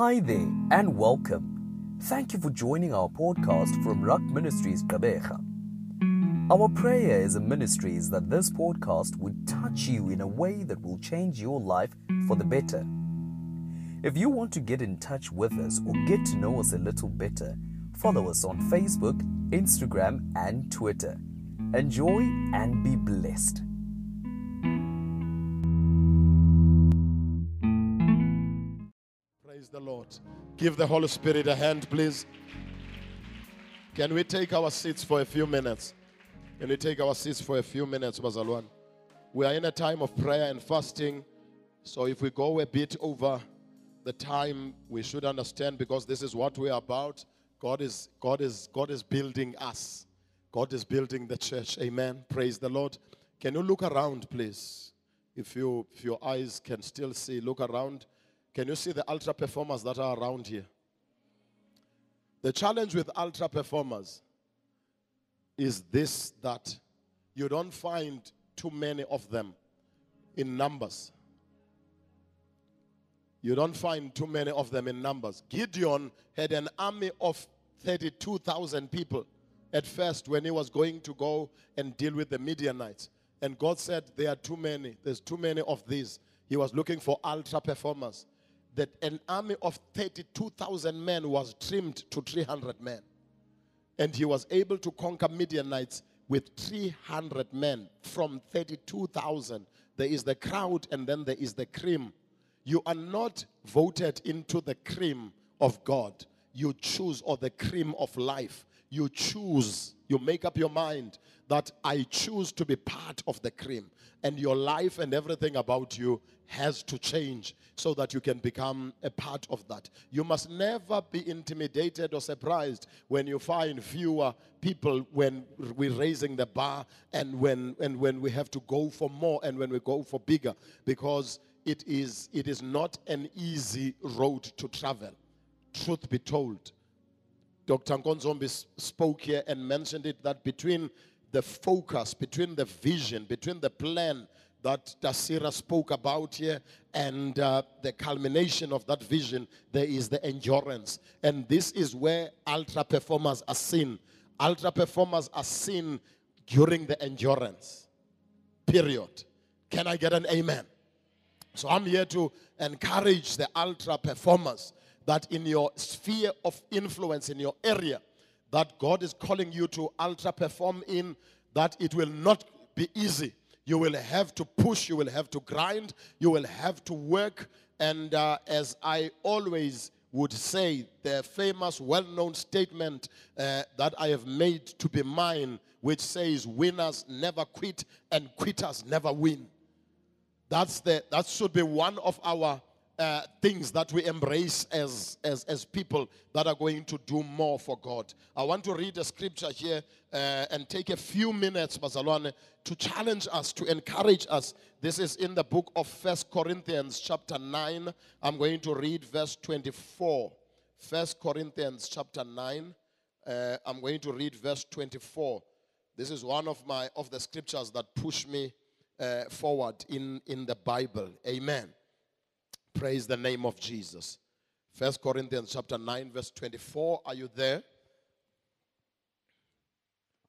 Hi there and welcome. Thank you for joining our podcast from RUCC Ministries Gqeberha. Our prayer as a ministry is that this podcast would touch you in a way that will change your life for the better. If you want to get in touch with us or get to know us a little better, follow us on Facebook, Instagram, and Twitter. Enjoy and be blessed. Give the Holy Spirit a hand, please. Can we take our seats for a few minutes? Can we take our seats for a few minutes, Bazalwan? We are in a time of prayer and fasting. So if we go a bit over the time, we should understand because this is what we are about. God is God is God is building us. God is building the church. Amen. Praise the Lord. Can you look around, please? If you if your eyes can still see, look around. Can you see the ultra performers that are around here? The challenge with ultra performers is this that you don't find too many of them in numbers. You don't find too many of them in numbers. Gideon had an army of 32,000 people at first when he was going to go and deal with the Midianites. And God said, There are too many. There's too many of these. He was looking for ultra performers. That an army of 32,000 men was trimmed to 300 men. And he was able to conquer Midianites with 300 men from 32,000. There is the crowd and then there is the cream. You are not voted into the cream of God. You choose, or the cream of life. You choose, you make up your mind that I choose to be part of the cream. And your life and everything about you has to change so that you can become a part of that. You must never be intimidated or surprised when you find fewer people when we're raising the bar and when, and when we have to go for more and when we go for bigger because it is, it is not an easy road to travel. Truth be told. Dr. Nkonzombi spoke here and mentioned it that between the focus, between the vision, between the plan that Dasira spoke about here and uh, the culmination of that vision, there is the endurance. And this is where ultra performers are seen. Ultra performers are seen during the endurance. Period. Can I get an amen? So I'm here to encourage the ultra performers that in your sphere of influence, in your area, that God is calling you to ultra perform in, that it will not be easy. You will have to push, you will have to grind, you will have to work. And uh, as I always would say, the famous, well known statement uh, that I have made to be mine, which says, Winners never quit and quitters never win. That's the, that should be one of our uh, things that we embrace as, as, as people that are going to do more for God. I want to read a scripture here uh, and take a few minutes, Bazalwane, to challenge us, to encourage us. This is in the book of First Corinthians, chapter 9. I'm going to read verse 24. First Corinthians, chapter 9. Uh, I'm going to read verse 24. This is one of my of the scriptures that push me uh, forward in, in the Bible. Amen. Praise the name of Jesus. First Corinthians chapter 9, verse 24. Are you there?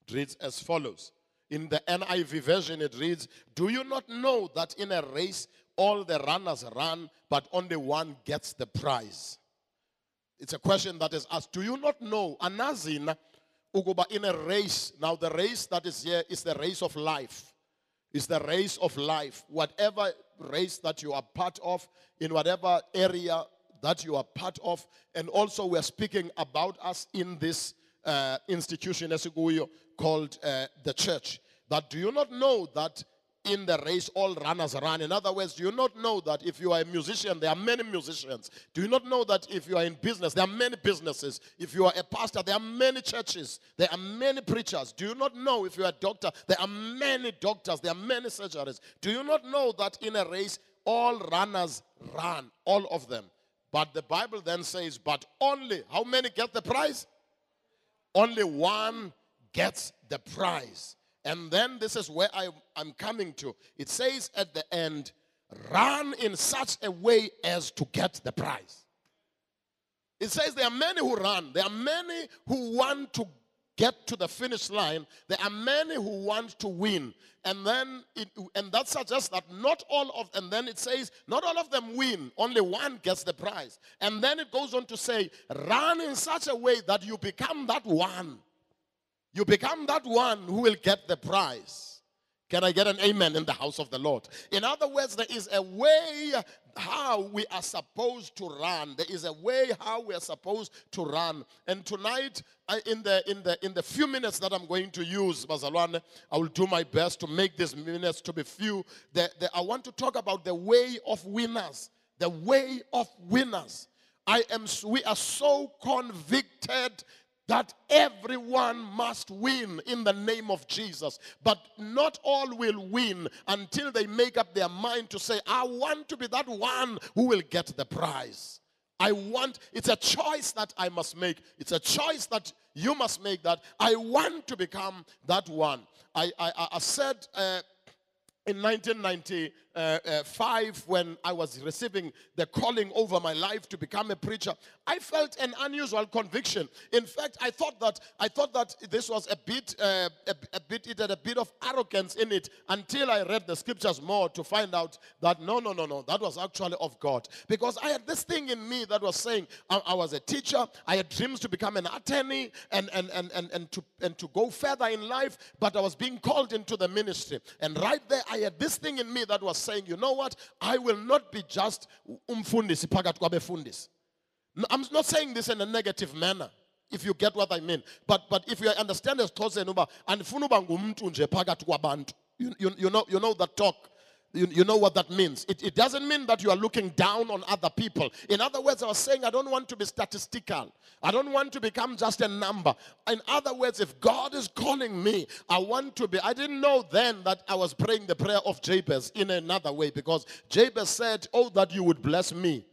It reads as follows. In the NIV version, it reads, Do you not know that in a race all the runners run, but only one gets the prize? It's a question that is asked. Do you not know? Anazin, ukuba in a race. Now, the race that is here is the race of life. It's the race of life. Whatever race that you are part of, in whatever area that you are part of, and also we're speaking about us in this uh, institution called uh, the church. That do you not know that in the race all runners run. In other words, do you not know that if you are a musician, there are many musicians? Do you not know that if you are in business, there are many businesses? If you are a pastor, there are many churches, there are many preachers. Do you not know if you are a doctor, there are many doctors, there are many surgeries? Do you not know that in a race all runners run, all of them? But the Bible then says, but only, how many get the prize? Only one gets the prize. And then this is where I, am coming to. It says at the end, run in such a way as to get the prize. It says there are many who run. There are many who want to get to the finish line. There are many who want to win. And then it, and that suggests that not all of and then it says not all of them win, only one gets the prize. And then it goes on to say, run in such a way that you become that one. You become that one who will get the prize. Can I get an amen in the house of the Lord? In other words, there is a way how we are supposed to run. There is a way how we are supposed to run. And tonight, in the in the in the few minutes that I'm going to use, Bazalwane, I will do my best to make these minutes to be few. The, the, I want to talk about the way of winners. The way of winners. I am. We are so convicted that everyone must win in the name of Jesus. But not all will win until they make up their mind to say, I want to be that one who will get the prize. I want, it's a choice that I must make. It's a choice that you must make that I want to become that one. I, I, I said uh, in 1990, uh, uh, 5 when I was receiving the calling over my life to become a preacher, I felt an unusual conviction. In fact, I thought that I thought that this was a bit uh, a, a, bit it had a bit of arrogance in it until I read the scriptures more to find out that no no no no that was actually of God because I had this thing in me that was saying I, I was a teacher, I had dreams to become an attorney and and, and and and to and to go further in life, but I was being called into the ministry. And right there I had this thing in me that was saying, you know what? I will not be just umfundisi phakathi kwabefundisi. I'm not saying this in a negative manner. If you get what I mean. But but if you understand as Thosen uba andifuna uba ngumntu nje phakathi. You, you, you, know, you know that talk. You, you know what that means. It, it doesn't mean that you are looking down on other people. In other words, I was saying I don't want to be statistical. I don't want to become just a number. In other words, if God is calling me, I want to be. I didn't know then that I was praying the prayer of Jabez in another way because Jabez said, Oh, that you would bless me.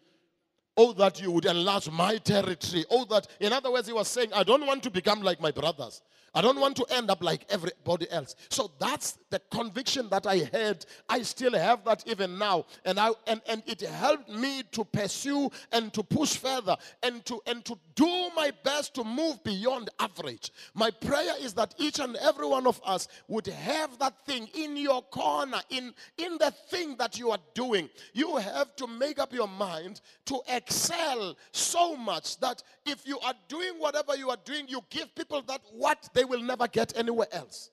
Oh, that you would enlarge my territory. Oh, that, in other words, he was saying, I don't want to become like my brothers. I don't want to end up like everybody else. So that's the conviction that I had. I still have that even now. And I and, and it helped me to pursue and to push further and to and to do my best to move beyond average. My prayer is that each and every one of us would have that thing in your corner, in, in the thing that you are doing. You have to make up your mind to excel so much that if you are doing whatever you are doing, you give people that what they will never get anywhere else.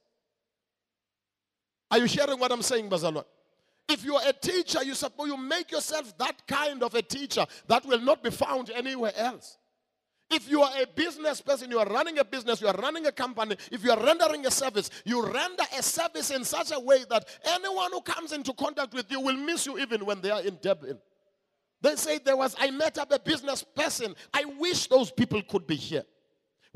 Are you hearing what I'm saying, Bazalwa? If you are a teacher, you suppose you make yourself that kind of a teacher that will not be found anywhere else. If you are a business person, you are running a business, you are running a company, if you are rendering a service, you render a service in such a way that anyone who comes into contact with you will miss you even when they are in Dublin. They say there was, I met up a business person. I wish those people could be here.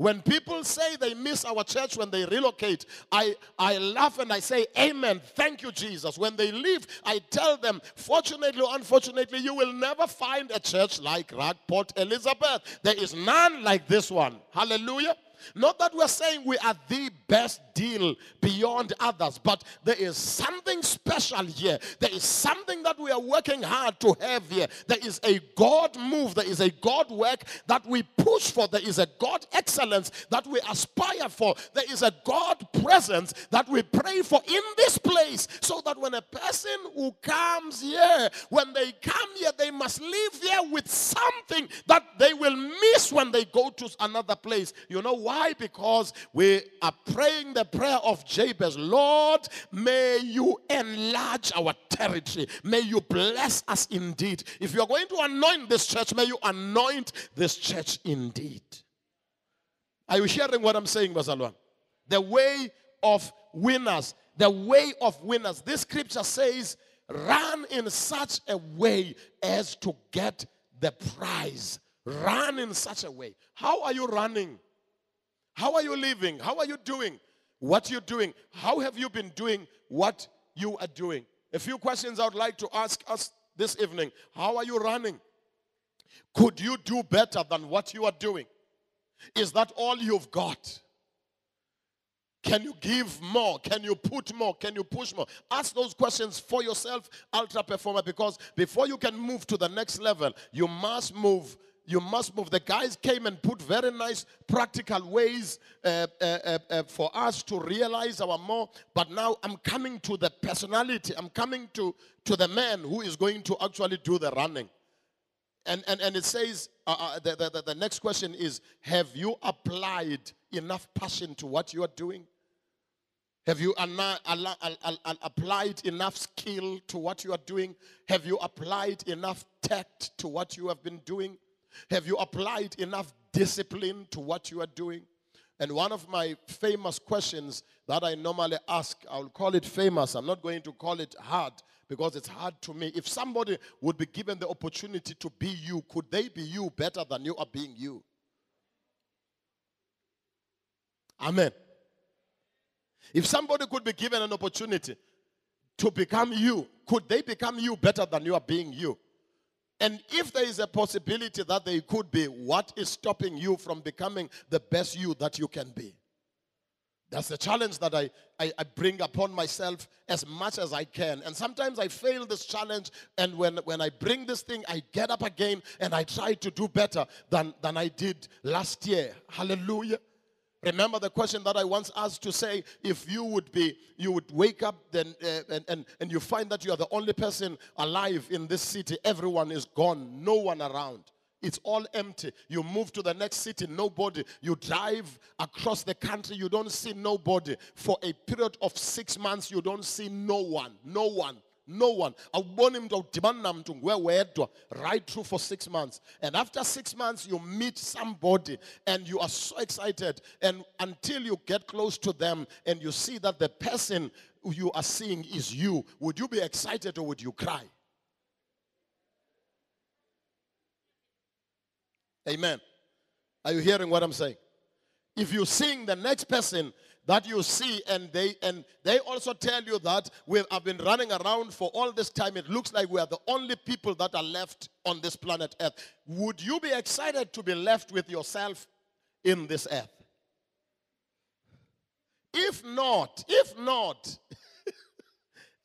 When people say they miss our church when they relocate, I, I laugh and I say, Amen. Thank you, Jesus. When they leave, I tell them, fortunately or unfortunately, you will never find a church like Port Elizabeth. There is none like this one. Hallelujah. Not that we're saying we are the best beyond others, but there is something special here. There is something that we are working hard to have here. There is a God move, there is a God work that we push for, there is a God excellence that we aspire for, there is a God presence that we pray for in this place, so that when a person who comes here, when they come here, they must leave here with something that they will miss when they go to another place. You know why? Because we are praying the prayer of Jabez Lord, may you enlarge our territory. May you bless us indeed. If you are going to anoint this church, may you anoint this church indeed. Are you hearing what I'm saying, Bazalwan? The way of winners. The way of winners. This scripture says, run in such a way as to get the prize. Run in such a way. How are you running? How are you living? How are you doing? What you're doing? How have you been doing what you are doing? A few questions I would like to ask us this evening. How are you running? Could you do better than what you are doing? Is that all you've got? Can you give more? Can you put more? Can you push more? Ask those questions for yourself, ultra performer, because before you can move to the next level, you must move You must move. The guys came and put very nice practical ways uh, uh, uh, uh, for us to realize our more. But now I'm coming to the personality. I'm coming to, to the man who is going to actually do the running. And, and, and it says, uh, uh, the, the, the next question is Have you applied enough passion to what you are doing? Have you applied enough skill to what you are doing? Have you applied enough tact to what you have been doing? Have you applied enough discipline to what you are doing? And one of my famous questions that I normally ask, I'll call it famous, I'm not going to call it hard because it's hard to me. If somebody would be given the opportunity to be you, could they be you better than you are being you? Amen. If somebody could be given an opportunity to become you, could they become you better than you are being you? And if there is a possibility that they could be, what is stopping you from becoming the best you that you can be? That's the challenge that I, I, I, bring upon myself as much as I can. And sometimes I fail this challenge, and when, when I bring this thing, I get up again and I try to do better than, than I did last year. Hallelujah. Remember the question that I once asked to say, if you would be, you would wake up then uh, and, and, and you find that you are the only person alive in this city, everyone is gone, no one around. It's all empty. You move to the next city, nobody. You drive across the country, you don't see nobody. For a period of six months, you don't see no one. No one. No one. awubona him udibana namntu nguwe wedwa right through for six months. And after six months, you meet somebody and you are so excited. And until you get close to them and you see that the person you are seeing is you, would you be excited or would you cry? Amen. Are you hearing what I'm saying? If you're seeing the next person that you see and they and they also tell you that we have been running around for all this time it looks like we are the only people that are left on this planet earth would you be excited to be left with yourself in this earth if not if not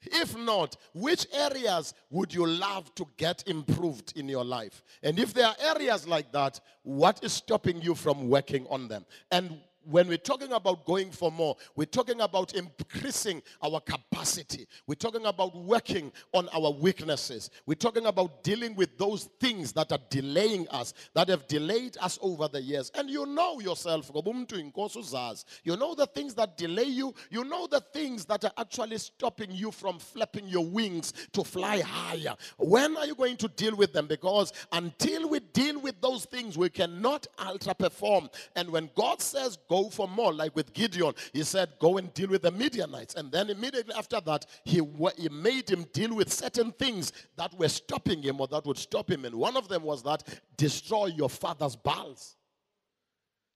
if not, which areas would you love to get improved in your life? And if there are areas like that, what is stopping you from working on them? And when we're talking about going for more, we're talking about increasing our capacity. We're talking about working on our weaknesses. We're talking about dealing with those things that are delaying us, that have delayed us over the years. And you know yourself, you know the things that delay you, you know the things that are actually stopping you from flapping your wings to fly higher. When are you going to deal with them? Because until we deal with those things, we cannot ultra perform. And when God says, go go for more. Like with Gideon, he said, Go and deal with the Midianites. And then immediately after that, he, he made him deal with certain things that were stopping him or that would stop him. And one of them was that destroy your father's Baals.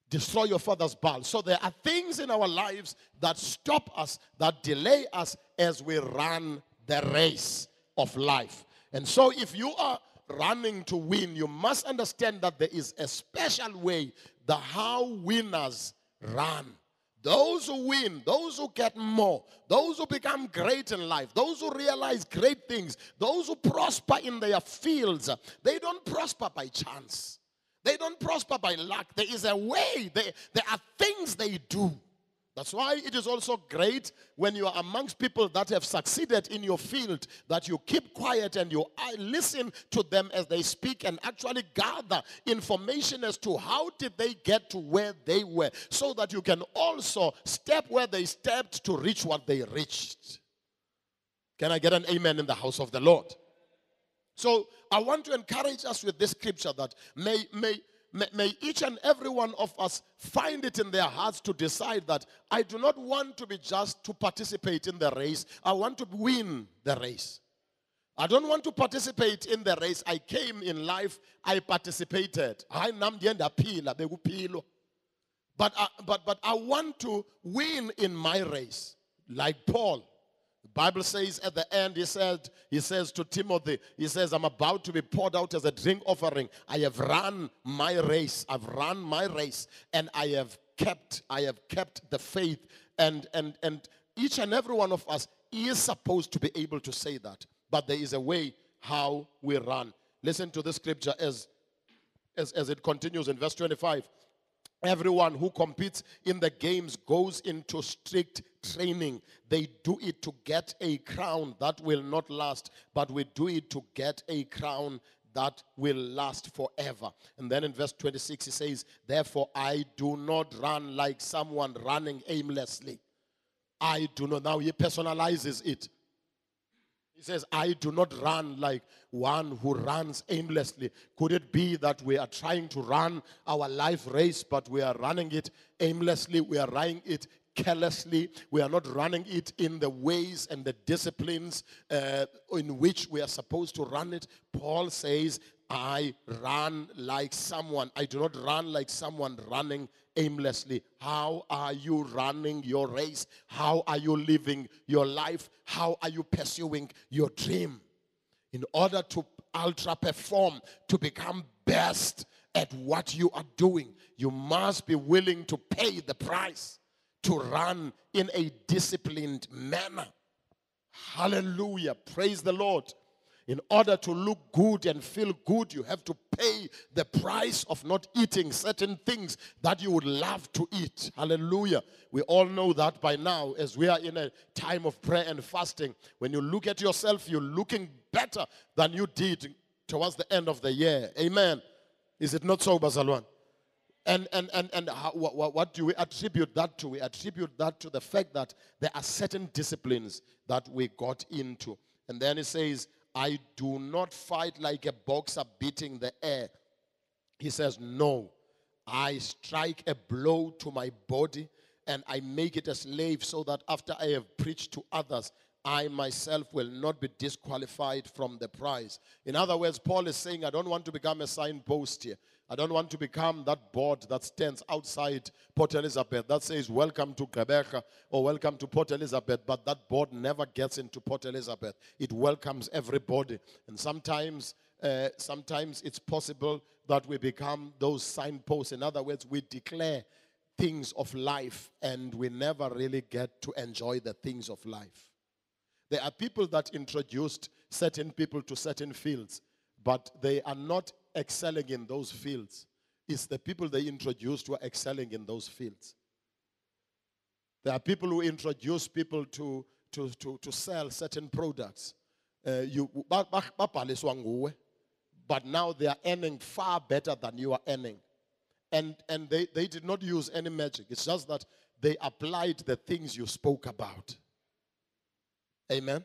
Destroy your father's Baal. So there are things in our lives that stop us, that delay us as we run the race of life. And so if you are running to win, you must understand that there is a special way the how winners run. Those who win, those who get more, those who become great in life, those who realize great things, those who prosper in their fields, they don't prosper by chance. They don't prosper by luck. There is a way, they, there are things they do. That's why it is also great when you are amongst people that have succeeded in your field that you keep quiet and you listen to them as they speak and actually gather information as to how did they get to where they were so that you can also step where they stepped to reach what they reached. Can I get an amen in the house of the Lord? So I want to encourage us with this scripture that may, may, may, may each and every one of us find it in their hearts to decide that I do not want to be just to participate in the race, I want to win the race. I don't want to participate in the race. I came in life, I participated. But, I, but, but I want to win in my race, like Paul. The Bible says at the end, he said, he says to Timothy, he says, I'm about to be poured out as a drink offering. I have run my race. I've run my race and I have kept, I have kept the faith. And and and each and every one of us is supposed to be able to say that. But there is a way how we run. Listen to the scripture as as, as it continues in verse 25. Everyone who competes in the games goes into strict training. They do it to get a crown that will not last, but we do it to get a crown that will last forever. And then in verse 26, he says, Therefore, I do not run like someone running aimlessly. I do not. Now he personalizes it. He says, I do not run like one who runs aimlessly. Could it be that we are trying to run our life race, but we are running it aimlessly? We are running it carelessly. We are not running it in the ways and the disciplines uh, in which we are supposed to run it. Paul says, I run like someone. I do not run like someone running aimlessly. How are you running your race? How are you living your life? How are you pursuing your dream? In order to ultra perform, to become best at what you are doing, you must be willing to pay the price to run in a disciplined manner. Hallelujah. Praise the Lord. In order to look good and feel good, you have to pay the price of not eating certain things that you would love to eat. Hallelujah. We all know that by now, as we are in a time of prayer and fasting. When you look at yourself, you're looking better than you did towards the end of the year. Amen. Is it not so, Bazalwan? And, and, and, and how, what, what do we attribute that to? We attribute that to the fact that there are certain disciplines that we got into. And then it says, I do not fight like a boxer beating the air. He says, No, I strike a blow to my body and I make it a slave so that after I have preached to others, I myself will not be disqualified from the prize. In other words, Paul is saying, I don't want to become a signpost here. I don't want to become that board that stands outside Port Elizabeth that says, Welcome to Gqeberha or Welcome to Port Elizabeth, but that board never gets into Port Elizabeth. It welcomes everybody. And sometimes, uh, sometimes it's possible that we become those signposts. In other words, we declare things of life and we never really get to enjoy the things of life. There are people that introduced certain people to certain fields, but they are not excelling in those fields. It's the people they introduced who are excelling in those fields. There are people who introduce people to, to, to, to sell certain products. Uh, you, but now they are earning far better than you are earning. And, and they, they did not use any magic. It's just that they applied the things you spoke about. Amen.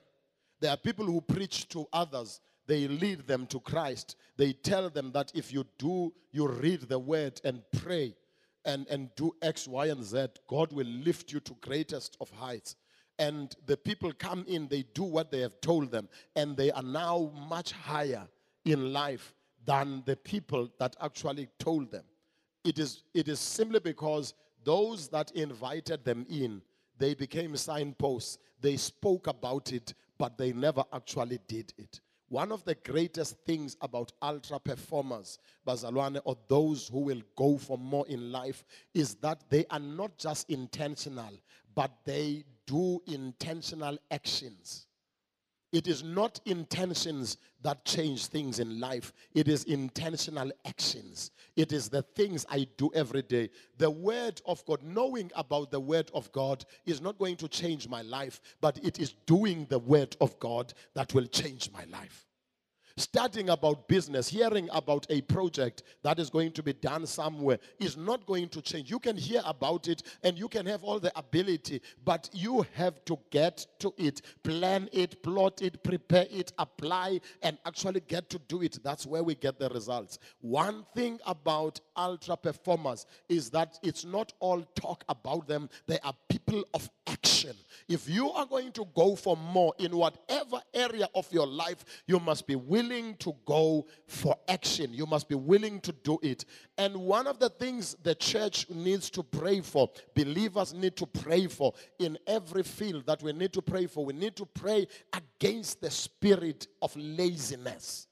There are people who preach to others they lead them to Christ. They tell them that if you do, you read the word and pray and, and do X, Y, and Z, God will lift you to greatest of heights. And the people come in, they do what they have told them, and they are now much higher in life than the people that actually told them. It is, it is simply because those that invited them in, they became signposts. They spoke about it, but they never actually did it. One of the greatest things about ultra performers, Bazalwane, or those who will go for more in life, is that they are not just intentional, but they do intentional actions. It is not intentions that change things in life. It is intentional actions. It is the things I do every day. The Word of God, knowing about the Word of God, is not going to change my life, but it is doing the Word of God that will change my life studying about business, hearing about a project that is going to be done somewhere is not going to change. You can hear about it and you can have all the ability, but you have to get to it, plan it, plot it, prepare it, apply, and actually get to do it. That's where we get the results. One thing about ultra performers is that it's not all talk about them, they are people of action. If you are going to go for more in whatever area of your life, you must be willing to go for action. You must be willing to do it. And one of the things the church needs to pray for, believers need to pray for in every field that we need to pray for, we need to pray against the spirit of laziness.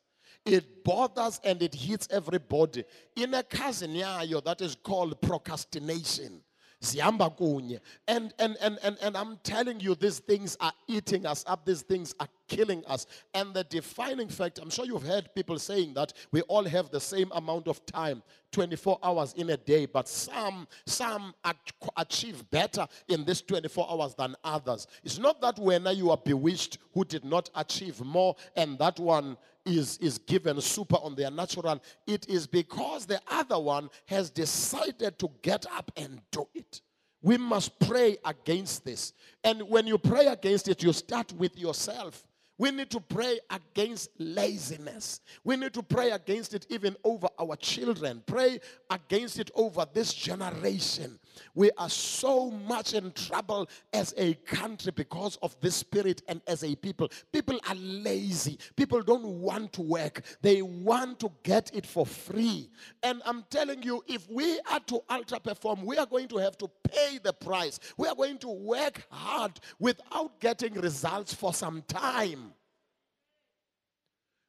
It bothers and it hits everybody. In a cousin that is called procrastination and, and and and and i'm telling you these things are eating us up these things are killing us. And the defining fact, I'm sure you've heard people saying that we all have the same amount of time, 24 hours in a day, but some some achieve better in this 24 hours than others. It's not that when you are bewitched who did not achieve more and that one is, is given super on their natural. It is because the other one has decided to get up and do it. We must pray against this. And when you pray against it, you start with yourself. We need to pray against laziness. We need to pray against it even over our children. Pray against it over this generation. We are so much in trouble as a country because of this spirit and as a people. People are lazy. People don't want to work. They want to get it for free. And I'm telling you, if we are to ultra perform, we are going to have to pay the price. We are going to work hard without getting results for some time.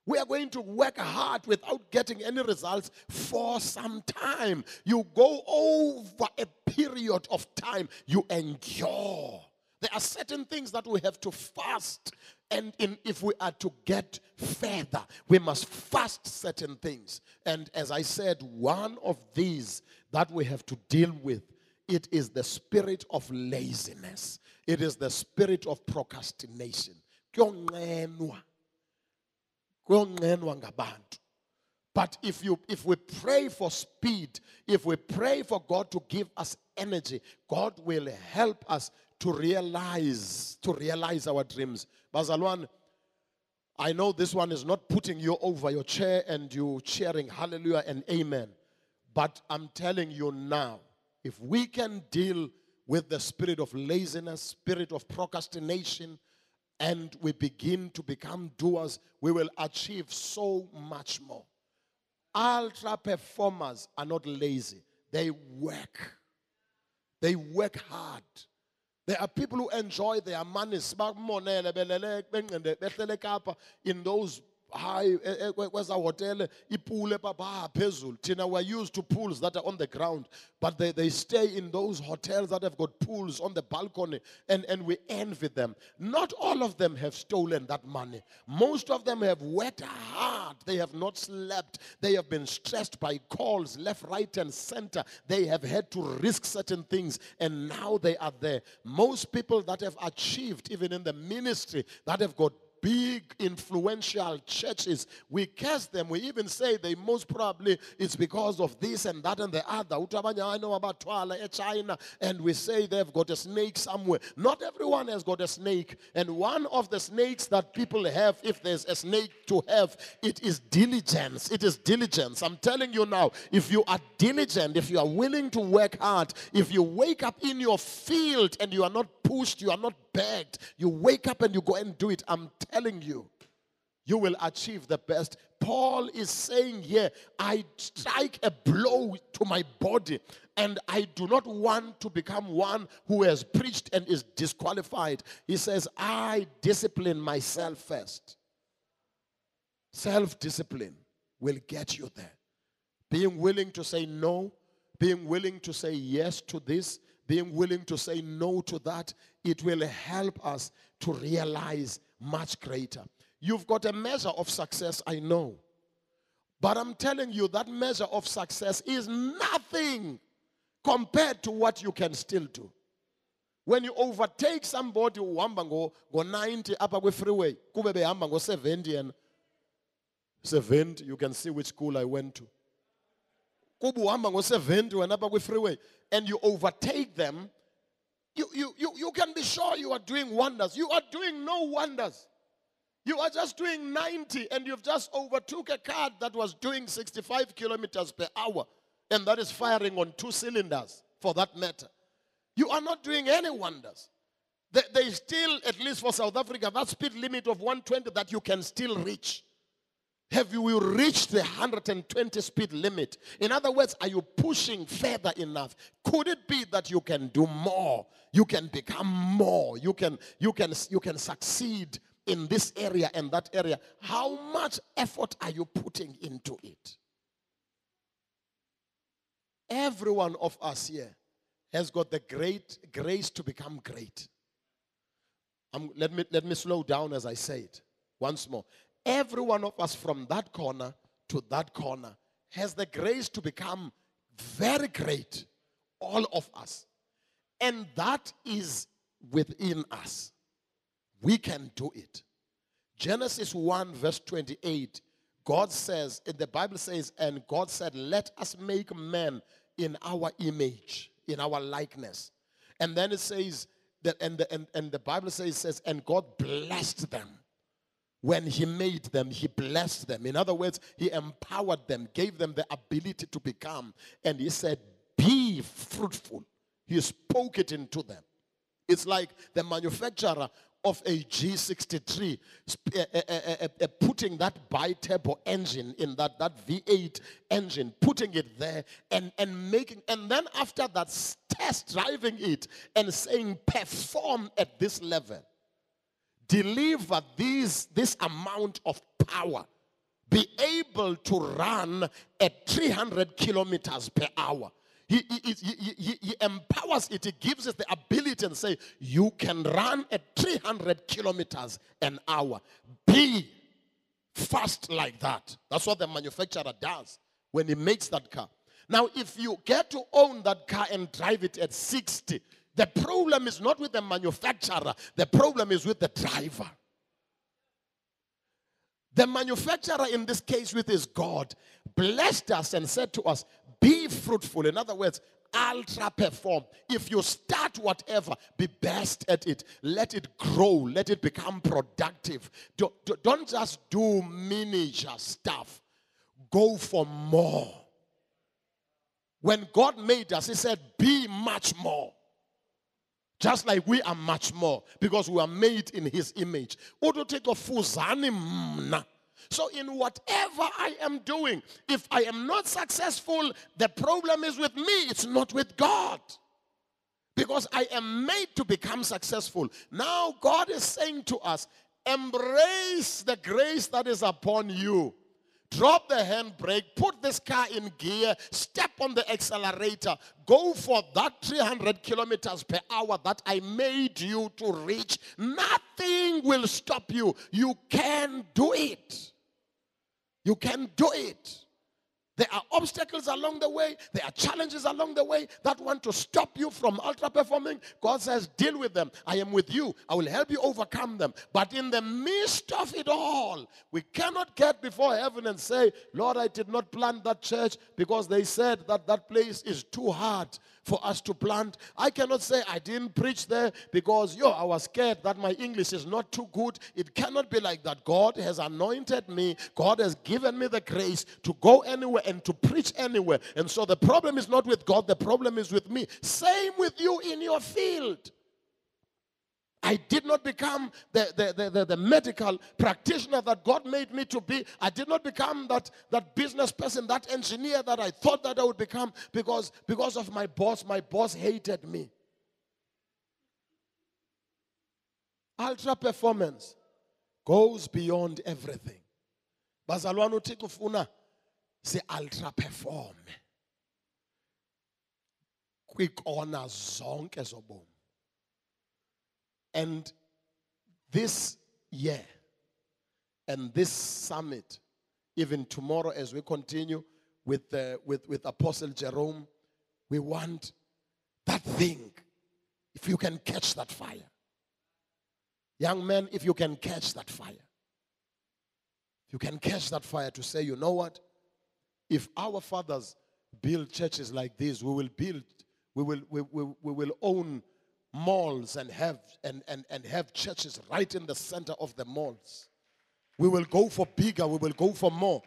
We are going to work hard without getting any results for some time. You go over a period of time, you endure. There are certain things that we have to fast. And in, if we are to get further, we must fast certain things. And as I said, one of these that we have to deal with, it is the spirit of laziness. It is the spirit of procrastination but if you if we pray for speed if we pray for god to give us energy god will help us to realize to realize our dreams bazalwane I know this one is not putting you over your chair and you cheering hallelujah and amen. But I'm telling you now, if we can deal with the spirit of laziness, spirit of procrastination, and we begin to become doers, we will achieve so much more. Ultra performers are not lazy, they work. They work hard. There are people who enjoy their money in those hayi kweza hotel ipool epha phezulu. Thina we're used to pools that are on the ground but they, they stay in those hotels that have got pools on the balcony and, and we envy them. Not all of them have stolen that money. Most of them have worked hard. They have not slept. They have been stressed by calls left right and center. They have had to risk certain things and now they are there. Most people that have achieved even in the ministry that have got big influential churches. We curse them. We even say they most probably it's because of this and that and the other. I know about Twala, eh, China, and we say they've got a snake somewhere. Not everyone has got a snake. And one of the snakes that people have, if there's a snake to have, it is diligence. It is diligence. I'm telling you now, if you are diligent, if you are willing to work hard, if you wake up in your field and you are not pushed, you are not begged, you wake up and you go and do it. I'm telling you, you will achieve the best. Paul is saying here, I strike a blow to my body, and I do not want to become one who has preached and is disqualified. He says, I discipline myself first. Self discipline will get you there. Being willing to say no, being willing to say yes to this, being willing to say no to that, it will help us to realize much greater. You've got a measure of success, I know. But I'm telling you, that measure of success is nothing compared to what you can still do. When you overtake somebody uhamba ngo-90 apha kwi-freeway kube behamba ngo-70 and 70 you can see which school I went to kuba uhamba ngo-70 wena apha kwi-freeway and you overtake them you, you, you, you can be sure you are doing wonders. You are doing no wonders. You are just doing 90 and you've just overtook a car that was doing 65 kilometers per hour and that is firing on two cylinders for that matter. You are not doing any wonders. They, they still, at least for South Africa, that speed limit of 120 that you can still reach. Have you reached the 120 speed limit? In other words, are you pushing further enough? Could it be that you can do more? You can become more. You can you can you can succeed in this area and that area. How much effort are you putting into it? Every one of us here has got the great grace to become great. Um, let, me, let me slow down as I say it. Once more. Every one of us from that corner to that corner has the grace to become very great. All of us. And that is within us. We can do it. Genesis 1, verse 28, God says, the Bible says, and God said, Let us make man in our image, in our likeness. And then it says that, and the, and, and the Bible says, says, and God blessed them. When he made them, he blessed them. In other words, he empowered them, gave them the ability to become. And he said, Be fruitful. He spoke it into them. It's like the manufacturer of a G63, uh, uh, uh, putting that bi-turbo engine in that, that V8 engine, putting it there and, and making, and then after that, test driving it and saying, perform at this level. Deliver these, this amount of power. Be able to run at 300 kilometers per hour he, he, he, he, empowers it. He gives us the ability and say, you can run at 300 kilometers an hour. Be fast like that. That's what the manufacturer does when he makes that car. Now, if you get to own that car and drive it at 60, the problem is not with the manufacturer. The problem is with the driver. The manufacturer, in this case, with his God, blessed us and said to us, Be fruitful. In other words, ultra perform. If you start whatever, be best at it. Let it grow. Let it become productive. Don't don't just do miniature stuff, go for more. When God made us, He said, Be much more. Just like we are much more because we are made in his image. So, in whatever I am doing, if I am not successful, the problem is with me, it's not with God. Because I am made to become successful. Now, God is saying to us, embrace the grace that is upon you drop the handbrake, put this car in gear, step on the accelerator, go for that 300 kilometers per hour that I made you to reach. Nothing will stop you. You can do it. You can do it. There are obstacles along the way. There are challenges along the way that want to stop you from ultra performing. God says, deal with them. I am with you. I will help you overcome them. But in the midst of it all, we cannot get before heaven and say, Lord, I did not plant that church because they said that that place is too hard for us to plant. I cannot say I didn't preach there because, yo, I was scared that my English is not too good. It cannot be like that. God has anointed me, God has given me the grace to go anywhere and to preach anywhere. And so the problem is not with God, the problem is with me. Same with you in your field. I did not become the, the, the, the, medical practitioner that God made me to be. I did not become that, that business person, that engineer that I thought that I would become because, because of my boss. My boss hated me. Ultra performance goes beyond everything. bazalwane uthixo ufuna si-ultra perform quick kwiikona zonke zobomi and this year and this summit, even tomorrow as we continue with, the, with, with Apostle Jerome, we want that thing. If you can catch that fire. Young men, if you can catch that fire. You can catch that fire to say, you know what? If our fathers build churches like this, we will build, we will, we, we, we will own malls and have and, and, and have churches right in the center of the malls. We will go for bigger, we will go for more.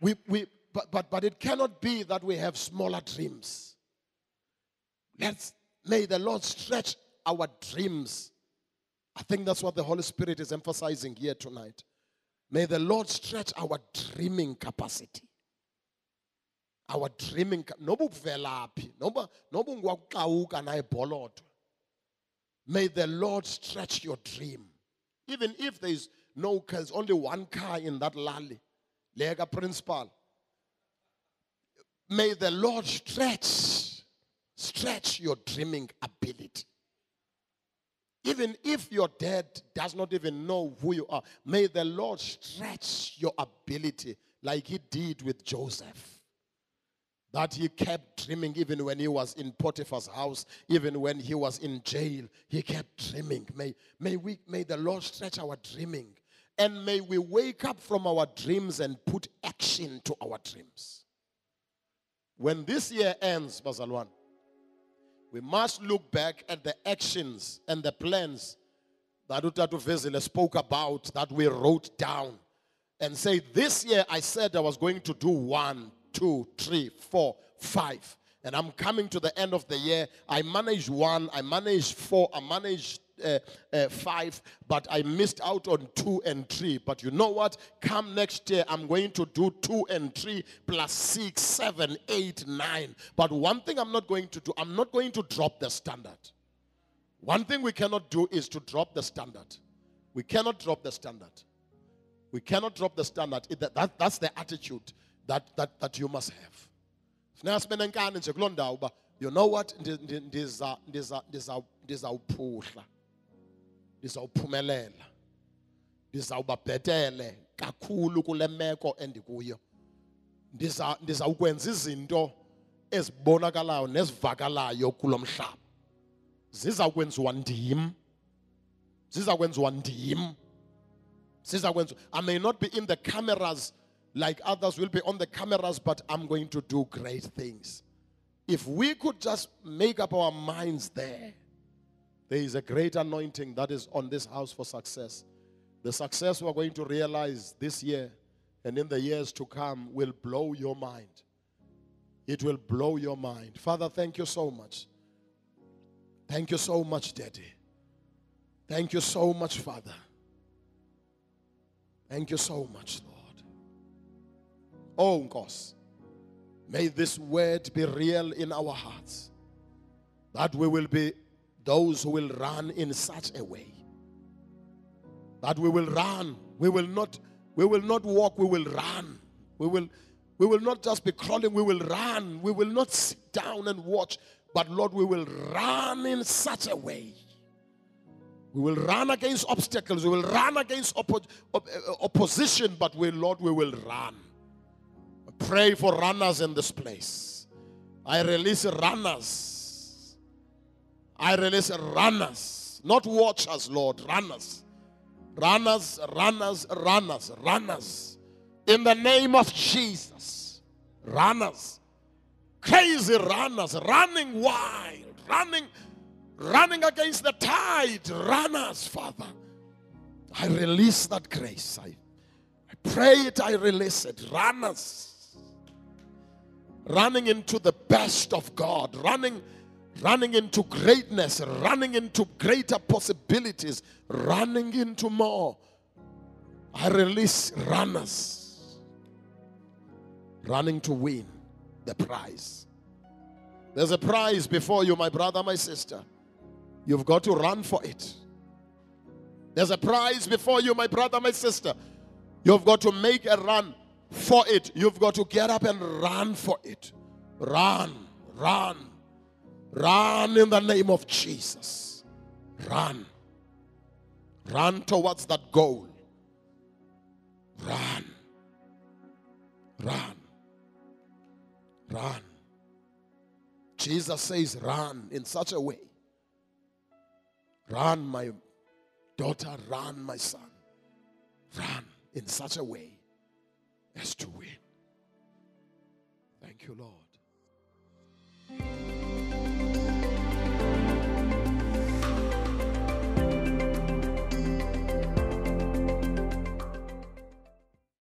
We, we, but, but, but it cannot be that we have smaller dreams. Let's, may the Lord stretch our dreams. I think that's what the Holy Spirit is emphasizing here tonight. May the Lord stretch our dreaming capacity. Our dreaming, nobu velaphi, nobu nobu ngwakuxawuka naye bholoto. May the Lord stretch your dream. Even if there is no car, only one car in that lali Lega principal. May the Lord stretch, stretch your dreaming ability. Even if your dad does not even know who you are, may the Lord stretch your ability like he did with Joseph. That he kept dreaming even when he was in Potiphar's house, even when he was in jail, he kept dreaming. May, may, we, may the Lord stretch our dreaming. And may we wake up from our dreams and put action to our dreams. When this year ends, Bazalwan, we must look back at the actions and the plans that Utatu Vezile spoke about that we wrote down and say, This year I said I was going to do one, two, three, four, five. And I'm coming to the end of the year. I managed one, I managed four, I managed uh, uh, five, but I missed out on two and three. But you know what? Come next year, I'm going to do two and three plus six, seven, eight, nine. But one thing I'm not going to do, I'm not going to drop the standard. One thing we cannot do is to drop the standard. We cannot drop the standard. We cannot drop the standard. It, that, that's the attitude that, that, that you must have. You know what? Ndizawuphuhla. Ndizawuphumelela. Ndizawuba bhetele kakhulu kule meko endikuyo. Ndiza ndizawukwenza izinto ezibonakalayo nezivakalayo kulo mhlaba. Ziza kwenziwa ndim. Ziza kwenziwa ndim. Ziza kwenziwa I may not be in the cameras like others will be on the cameras, but I'm going to do great things. If we could just make up our minds there, there is a great anointing that is on this house for success. The success we're going to realize this year and in the years to come will blow your mind. It will blow your mind. Father, thank you so much. Thank you so much, Daddy. Thank you so much, Father. Thank you so much, Lord. Oh, God. May this word be real in our hearts. That we will be those who will run in such a way. That we will run. We will not, we will not walk, we will run. We will, we will not just be crawling, we will run. We will not sit down and watch, but Lord, we will run in such a way. We will run against obstacles. We will run against oppo- op- opposition, but we, Lord, we will run. Pray for runners in this place. I release runners. I release runners. Not watchers, Lord, runners. Runners, runners, runners, runners. In the name of Jesus. Runners. Crazy runners, running wild, running, running against the tide. Runners, Father. I release that grace. I, I pray it, I release it. Runners running into the best of God, running, running into greatness, running into greater possibilities, running into more. I release runners, running to win the prize. There's a prize before you, my brother, my sister. You've got to run for it. There's a prize before you, my brother, my sister. You've got to make a run for it. You've got to get up and run for it. Run, run, run in the name of Jesus. Run. Run towards that goal. Run. Run. Run. Jesus says, run in such a way. Run, my daughter, run, my son. Run in such a way is to win. Thank you, Lord.